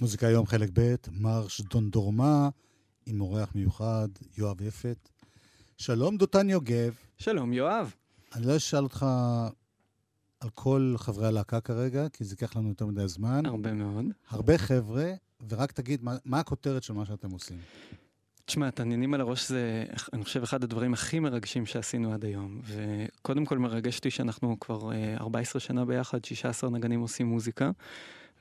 מוזיקה היום חלק ב', מרש דונדורמה, עם אורח מיוחד, יואב יפת. שלום דותן יוגב. שלום יואב. אני לא אשאל אותך על כל חברי הלהקה כרגע, כי זה ייקח לנו יותר מדי זמן. הרבה מאוד. הרבה חבר'ה, ורק תגיד, מה, מה הכותרת של מה שאתם עושים? תשמע, תעניינים על הראש זה, אני חושב, אחד הדברים הכי מרגשים שעשינו עד היום. וקודם כל מרגש אותי שאנחנו כבר 14 אה, שנה ביחד, 16 נגנים עושים מוזיקה.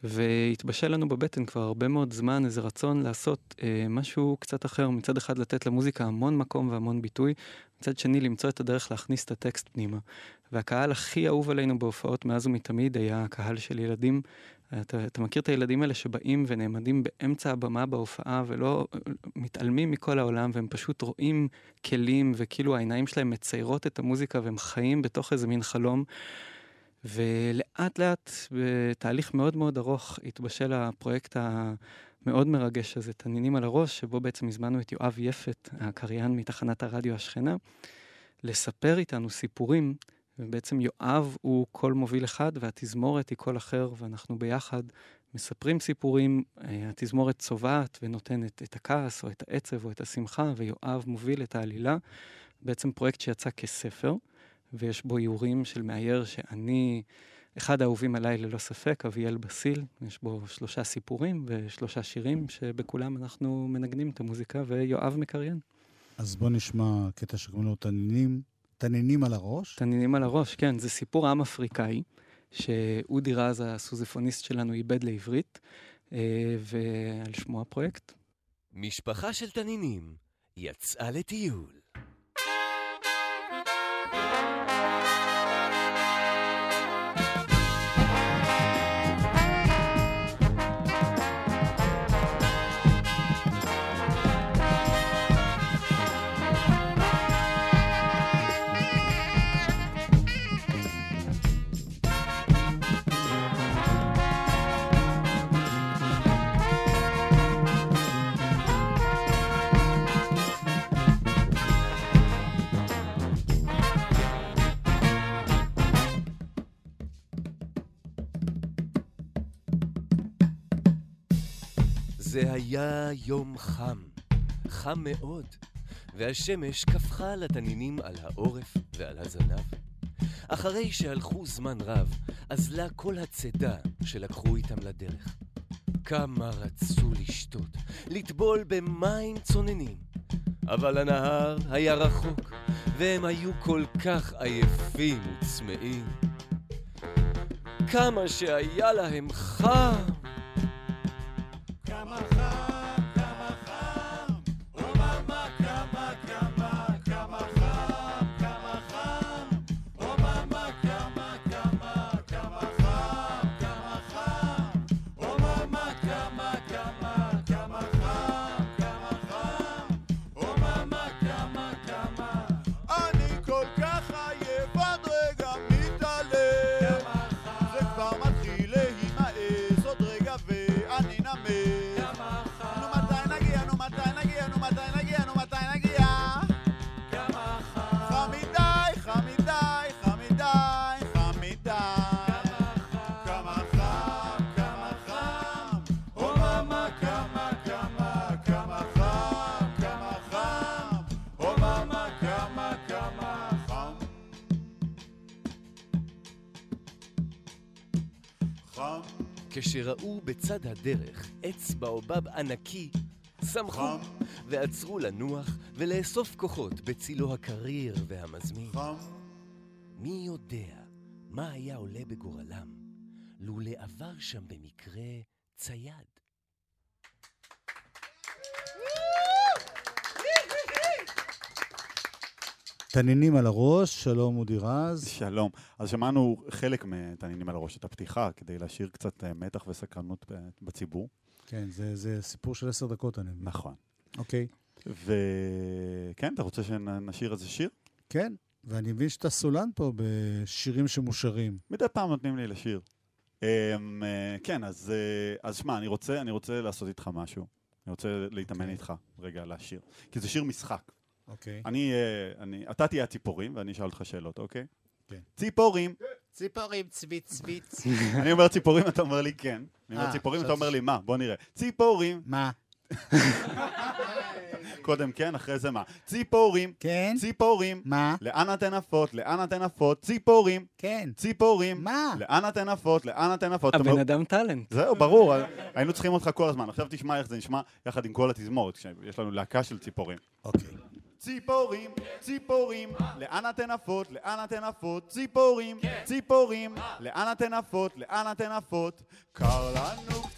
והתבשל לנו בבטן כבר הרבה מאוד זמן איזה רצון לעשות אה, משהו קצת אחר. מצד אחד לתת למוזיקה המון מקום והמון ביטוי, מצד שני למצוא את הדרך להכניס את הטקסט פנימה. והקהל הכי אהוב עלינו בהופעות מאז ומתמיד היה הקהל של ילדים. אתה, אתה מכיר את הילדים האלה שבאים ונעמדים באמצע הבמה בהופעה ולא מתעלמים מכל העולם והם פשוט רואים כלים וכאילו העיניים שלהם מציירות את המוזיקה והם חיים בתוך איזה מין חלום. ולאט לאט, בתהליך מאוד מאוד ארוך, התבשל הפרויקט המאוד מרגש הזה, תנינים על הראש, שבו בעצם הזמנו את יואב יפת, הקריין מתחנת הרדיו השכנה, לספר איתנו סיפורים, ובעצם יואב הוא קול מוביל אחד והתזמורת היא קול אחר, ואנחנו ביחד מספרים סיפורים, התזמורת צובעת ונותנת את הכעס או את העצב או את השמחה, ויואב מוביל את העלילה. בעצם פרויקט שיצא כספר. ויש בו איורים של מאייר שאני, אחד האהובים עליי ללא ספק, אביאל בסיל, יש בו שלושה סיפורים ושלושה שירים שבכולם אנחנו מנגנים את המוזיקה, ויואב מקריין. אז בוא נשמע קטע שקוראים לו תנינים, תנינים על הראש. תנינים על הראש, כן, זה סיפור עם אפריקאי, שאודי רז, הסוזיפוניסט שלנו, איבד לעברית, אה, ועל שמו הפרויקט. משפחה של תנינים יצאה לטיול. זה היה יום חם, חם מאוד, והשמש קפחה לתנינים על העורף ועל הזנב. אחרי שהלכו זמן רב, אזלה כל הצידה שלקחו איתם לדרך. כמה רצו לשתות, לטבול במים צוננים. אבל הנהר היה רחוק, והם היו כל כך עייפים וצמאים. כמה שהיה להם חם! כשראו בצד הדרך עץ באובב ענקי, שמחו ועצרו לנוח ולאסוף כוחות בצילו הקריר והמזמין. מי יודע מה היה עולה בגורלם לולא עבר שם במקרה צייד. תנינים על הראש, שלום אודי רז. שלום. אז שמענו חלק מתנינים על הראש, את הפתיחה, כדי להשאיר קצת אה, מתח וסקרנות בציבור. כן, זה, זה סיפור של עשר דקות, אני מבין. נכון. אוקיי. וכן, אתה רוצה שנשאיר איזה שיר? כן, ואני מבין שאתה סולן פה בשירים שמושרים. מדי פעם נותנים לי לשיר. אמ, אה, כן, אז, אה, אז שמע, אני רוצה, אני רוצה לעשות איתך משהו. אני רוצה להתאמן okay. אוקיי. איתך רגע לשיר. כי זה שיר משחק. אוקיי. אני, אה, אני, אתה תהיה הציפורים ואני אשאל אותך שאלות, אוקיי? כן. ציפורים, ציפורים צביץ צביץ. אני אומר ציפורים, אתה אומר לי כן. אני אומר אה, ציפורים, אתה אומר לי מה? בוא נראה. ציפורים. מה? קודם כן, אחרי זה מה? ציפורים. כן? ציפורים. מה? לאן אתן עפות? לאן אתן עפות? ציפורים. כן. ציפורים. מה? לאן אתן עפות? לאן אתן עפות? הבן אדם טאלנט. זהו, ברור, היינו צריכים אותך כל הזמן. עכשיו תשמע איך זה נשמע יחד עם כל התזמורת, כשיש לנו להקה של ציפורים. אוקיי. ציפורים, ציפורים, לאן אתן עפות? לאן אתן עפות? ציפורים, ציפורים, לאן אתן עפות? לאן אתן עפות? קר לנו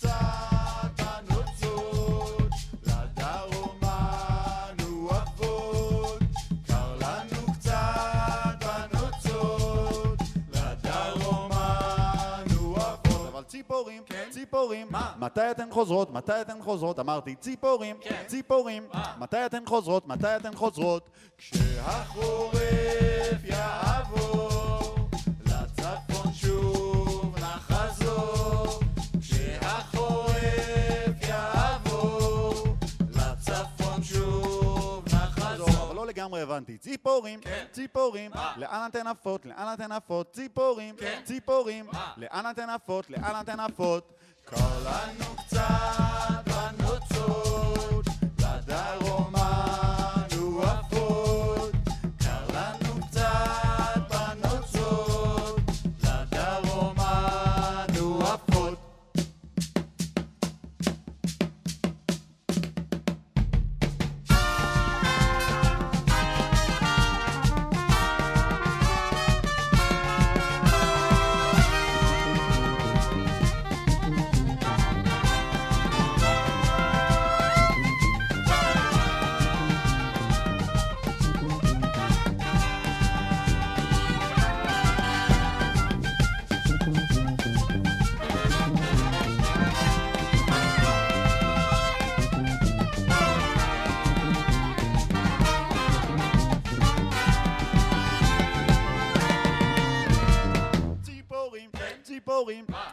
ציפורים, מתי אתן חוזרות? מתי אתן חוזרות? אמרתי ציפורים, ציפורים, מתי אתן חוזרות? מתי אתן חוזרות? כשהחורף יעבור, לצפון שוב נחזור. כשהחורף יעבור, לצפון שוב נחזור. אבל לא לגמרי הבנתי. ציפורים, ציפורים, לאן אתן עפות? לאן אתן עפות? ציפורים, ציפורים, לאן אתן עפות? לאן אתן עפות? קר לנו קצת בנוצות, לדרום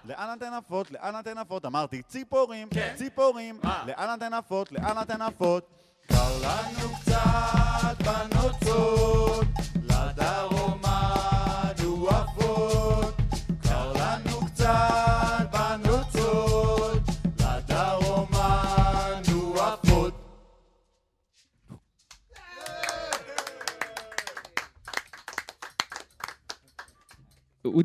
לאן אתן עפות? לאן אתן עפות? אמרתי ציפורים, ציפורים, לאן אתן עפות? לאן אתן עפות? קר לנו קצת בנוצות, לדרום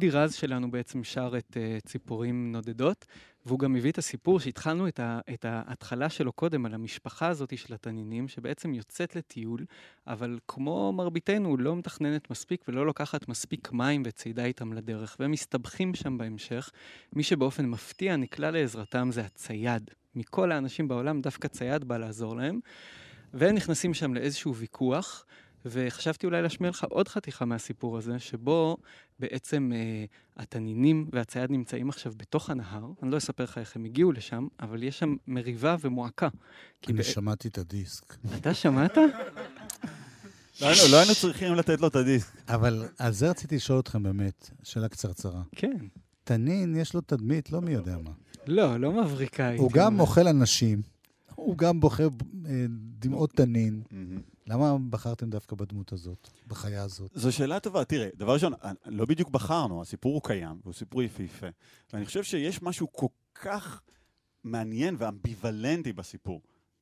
אודי רז שלנו בעצם שר את uh, ציפורים נודדות, והוא גם הביא את הסיפור שהתחלנו את, ה, את ההתחלה שלו קודם, על המשפחה הזאת של התנינים, שבעצם יוצאת לטיול, אבל כמו מרביתנו, לא מתכננת מספיק ולא לוקחת מספיק מים וצידה איתם לדרך, והם מסתבכים שם בהמשך. מי שבאופן מפתיע נקלע לעזרתם זה הצייד. מכל האנשים בעולם, דווקא צייד בא לעזור להם, והם נכנסים שם לאיזשהו ויכוח. וחשבתי אולי להשמיע לך עוד חתיכה מהסיפור הזה, שבו בעצם אה, התנינים והצייד נמצאים עכשיו בתוך הנהר. אני לא אספר לך איך הם הגיעו לשם, אבל יש שם מריבה ומועקה. אני בע- שמעתי את הדיסק. אתה שמעת? לא היינו- לא היינו צריכים לתת לו את הדיסק. אבל על זה רציתי לשאול אתכם באמת, שאלה קצרצרה. כן. תנין, יש לו תדמית, לא מי יודע מה. לא, לא מבריקה הוא גם אומר. אוכל אנשים, הוא גם בוכה אה, דמעות תנין. למה בחרתם דווקא בדמות הזאת, בחיה הזאת? זו שאלה טובה. תראה, דבר ראשון, אני- לא בדיוק בחרנו, הסיפור הוא קיים, והוא סיפור יפהפה. ואני חושב שיש משהו כל כך מעניין ואמביוולנטי בסיפור.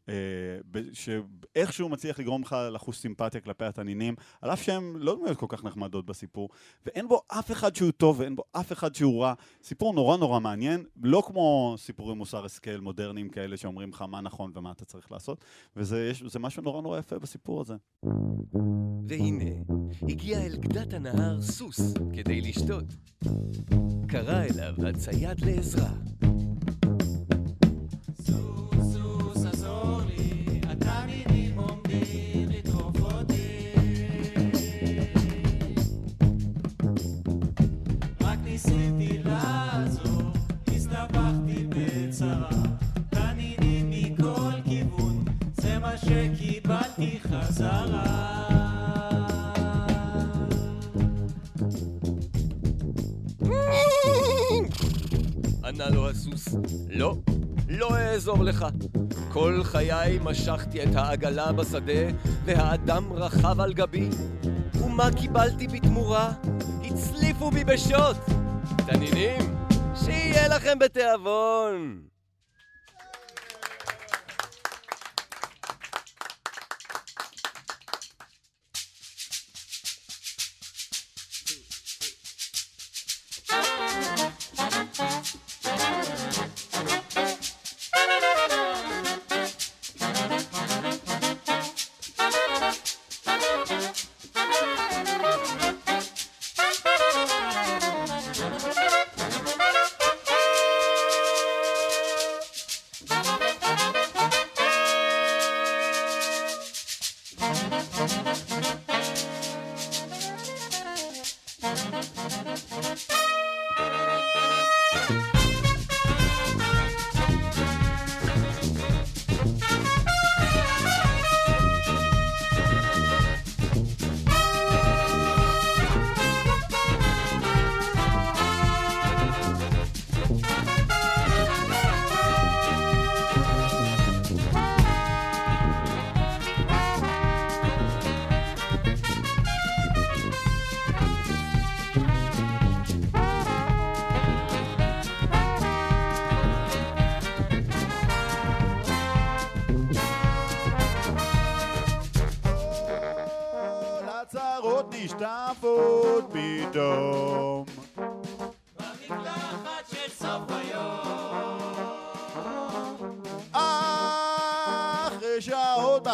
אה, שאיכשהו מצליח לגרום לך לחוש סימפתיה כלפי התנינים, על אף שהן לא דמויות כל כך נחמדות בסיפור, ואין בו אף אחד שהוא טוב ואין בו אף אחד שהוא רע. סיפור נורא נורא מעניין, לא כמו סיפורי מוסר השכל מודרניים כאלה שאומרים לך מה נכון ומה אתה צריך לעשות, וזה משהו נורא נורא יפה בסיפור הזה. והנה, הגיע אל גדת הנהר סוס כדי לשתות. קרא אליו הצייד לעזרה. ענה לו הסוס, לא, לא אעזור לך. כל חיי משכתי את העגלה בשדה, והאדם רכב על גבי. ומה קיבלתי בתמורה? הצליפו בי בשוט. תנינים, שיהיה לכם בתיאבון.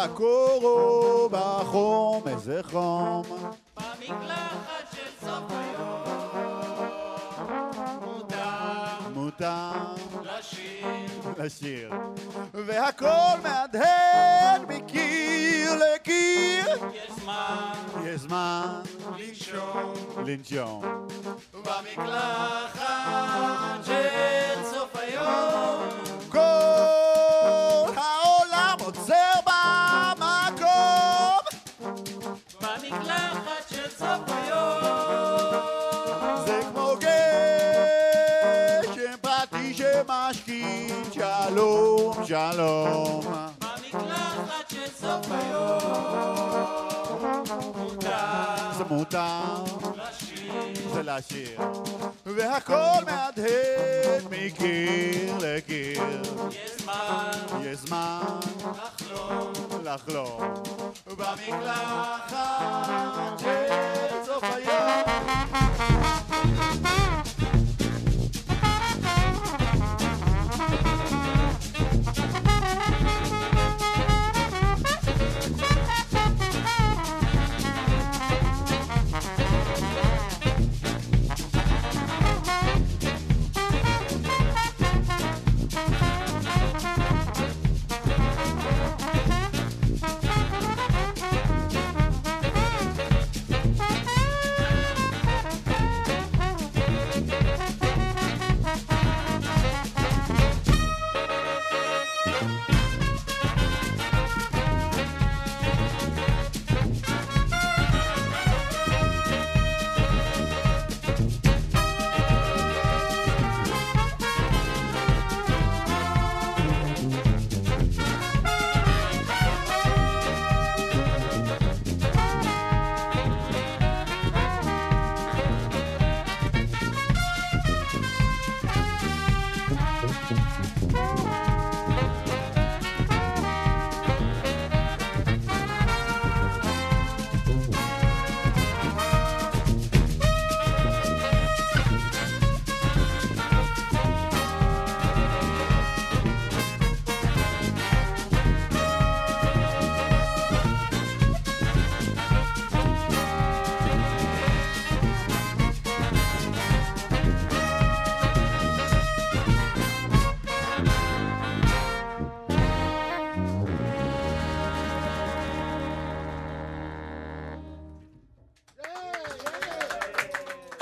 הקורו בחום, איזה חום. במקלחת של סוף היום. מותר מותר לשיר לשיר. והכל מהדהד מקיר לקיר. יש זמן יש זמן לנשום לנשום. במקלחת של סוף היום. במקלחת של סוף היום. זה כמו גשם פרטי שמשכין שלום, שלום. במקלחת של סוף היום. מותר זה מותר, לשיר זה לשיר. והכל מהדהד מקיר לקיר. יש זמן יש זמן לחלום לחלום. במקלחת של סוף היום.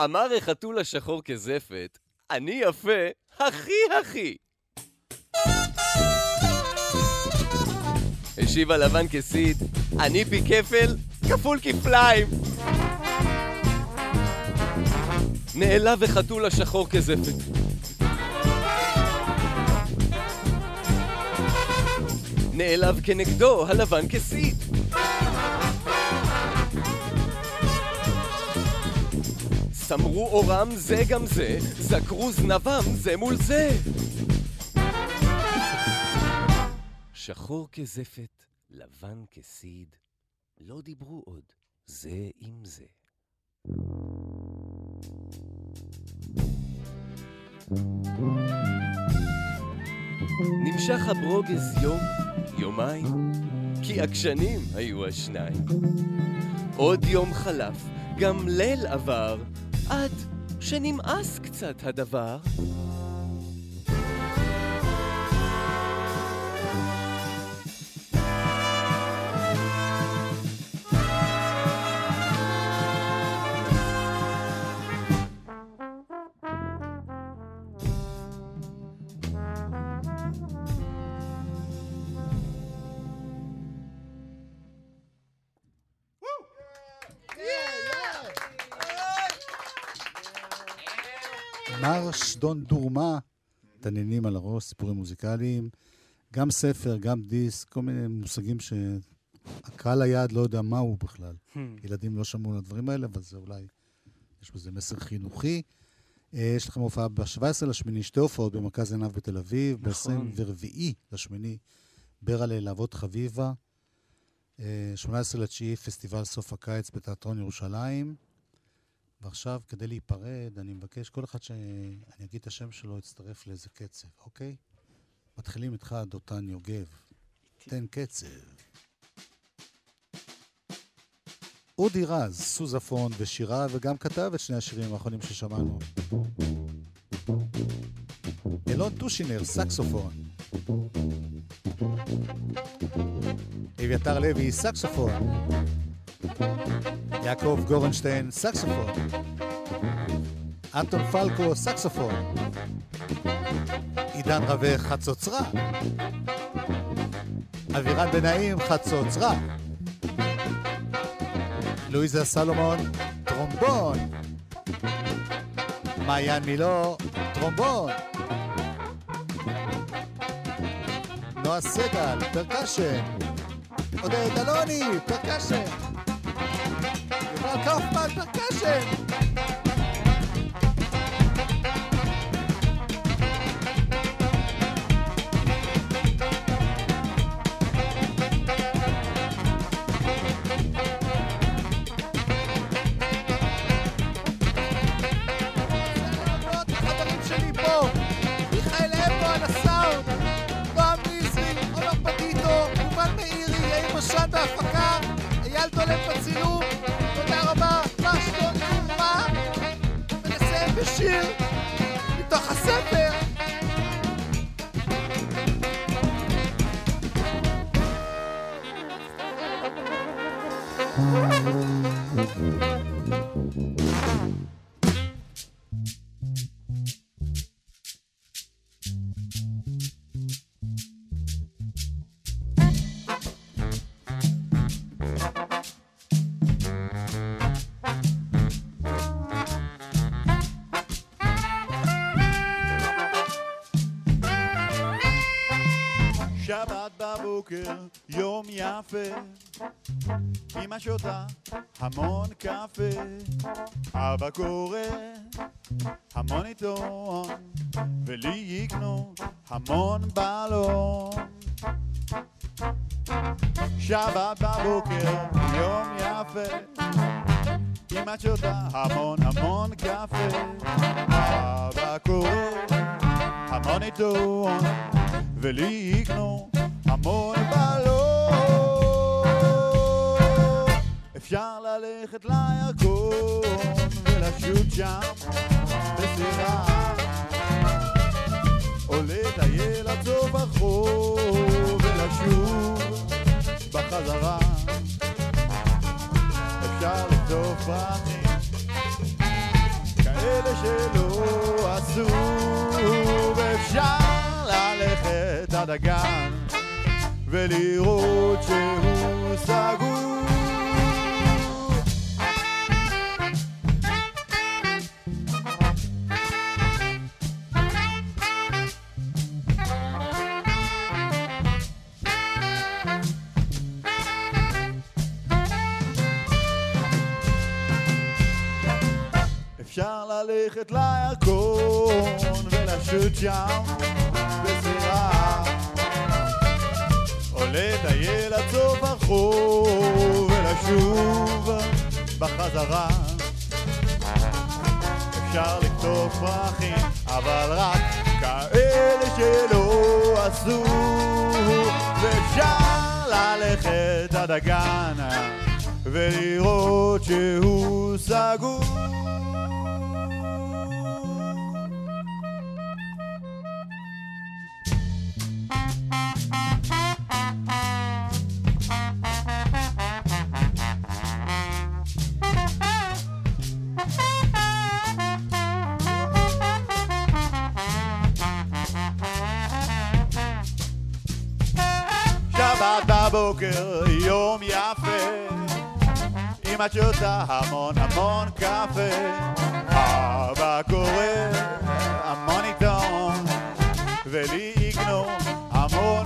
אמר החתול השחור כזפת, אני יפה הכי הכי. השיב הלבן כסיד, אני פי כפל כפול כפליים. נעלב החתול השחור כזפת. נעלב כנגדו הלבן כסיד. סמרו אורם זה גם זה, זקרו זנבם זה מול זה. שחור כזפת, לבן כסיד, לא דיברו עוד זה עם זה. נמשך הברוגז יום, יומיים, כי עקשנים היו השניים. עוד יום חלף, גם ליל עבר, עד שנמאס קצת הדבר. מרש דון דורמה, תנינים על הראש, סיפורים מוזיקליים, גם ספר, גם דיסק, כל מיני מושגים שהקהל היעד לא יודע מהו בכלל. Hmm. ילדים לא שמעו על הדברים האלה, אבל זה אולי, יש בזה מסר חינוכי. אה, יש לכם הופעה ב-17 לשמיני, שתי הופעות במרכז עיניו בתל אביב, נכון. ב-24 לשמיני, ברלה להבות חביבה, אה, 18 לתשיעי, פסטיבל סוף הקיץ בתיאטרון ירושלים. ועכשיו, כדי להיפרד, אני מבקש, כל אחד שאני אגיד את השם שלו, יצטרף לאיזה קצב, אוקיי? מתחילים איתך, דותן יוגב. תן קצב. אודי רז, סוזפון ושירה, וגם כתב את שני השירים האחרונים ששמענו. אלון טושינר, סקסופון. אביתר לוי, סקסופון. יעקב גורנשטיין, סקסופון. אנטון פלקו, סקסופון. עידן רווה, חצוצרה. אבירן בנאים, חצוצרה. לואיזה סלומון, טרומבון. מעיין מילו, טרומבון. נועה סגל, percussion. עודד אלוני, פרקשן. יובל קאופמן, פרקשן. בבוקר, יום יפה, אמא שותה המון קפה, אבא קורא המון עיתון, ולי יקנו המון בלון. שבת בבוקר, יום יפה, אמא שותה המון המון קפה, אבא קורא המון עיתון, ולי יקנו המון בלון. אפשר ללכת לירקון ולשוט שם בסירה, או לטייל עד סוף החור ולשוב בחזרה. אפשר לכתוב פרחים כאלה שלא עשו, ואפשר ללכת עד הגן ולראות שהוא סגור. אפשר ללכת לירקון ולשוט שם לטייל עד סוף הרחוב ולשוב בחזרה. אפשר לקטוף פרחים, אבל רק כאלה שלא עשו. ואפשר ללכת עד הגן ולראות שהוא סגור שבת בבוקר, יום יפה. אם את שותה המון המון קפה. אבא קורא המון עיתון. ולי יגנוב המון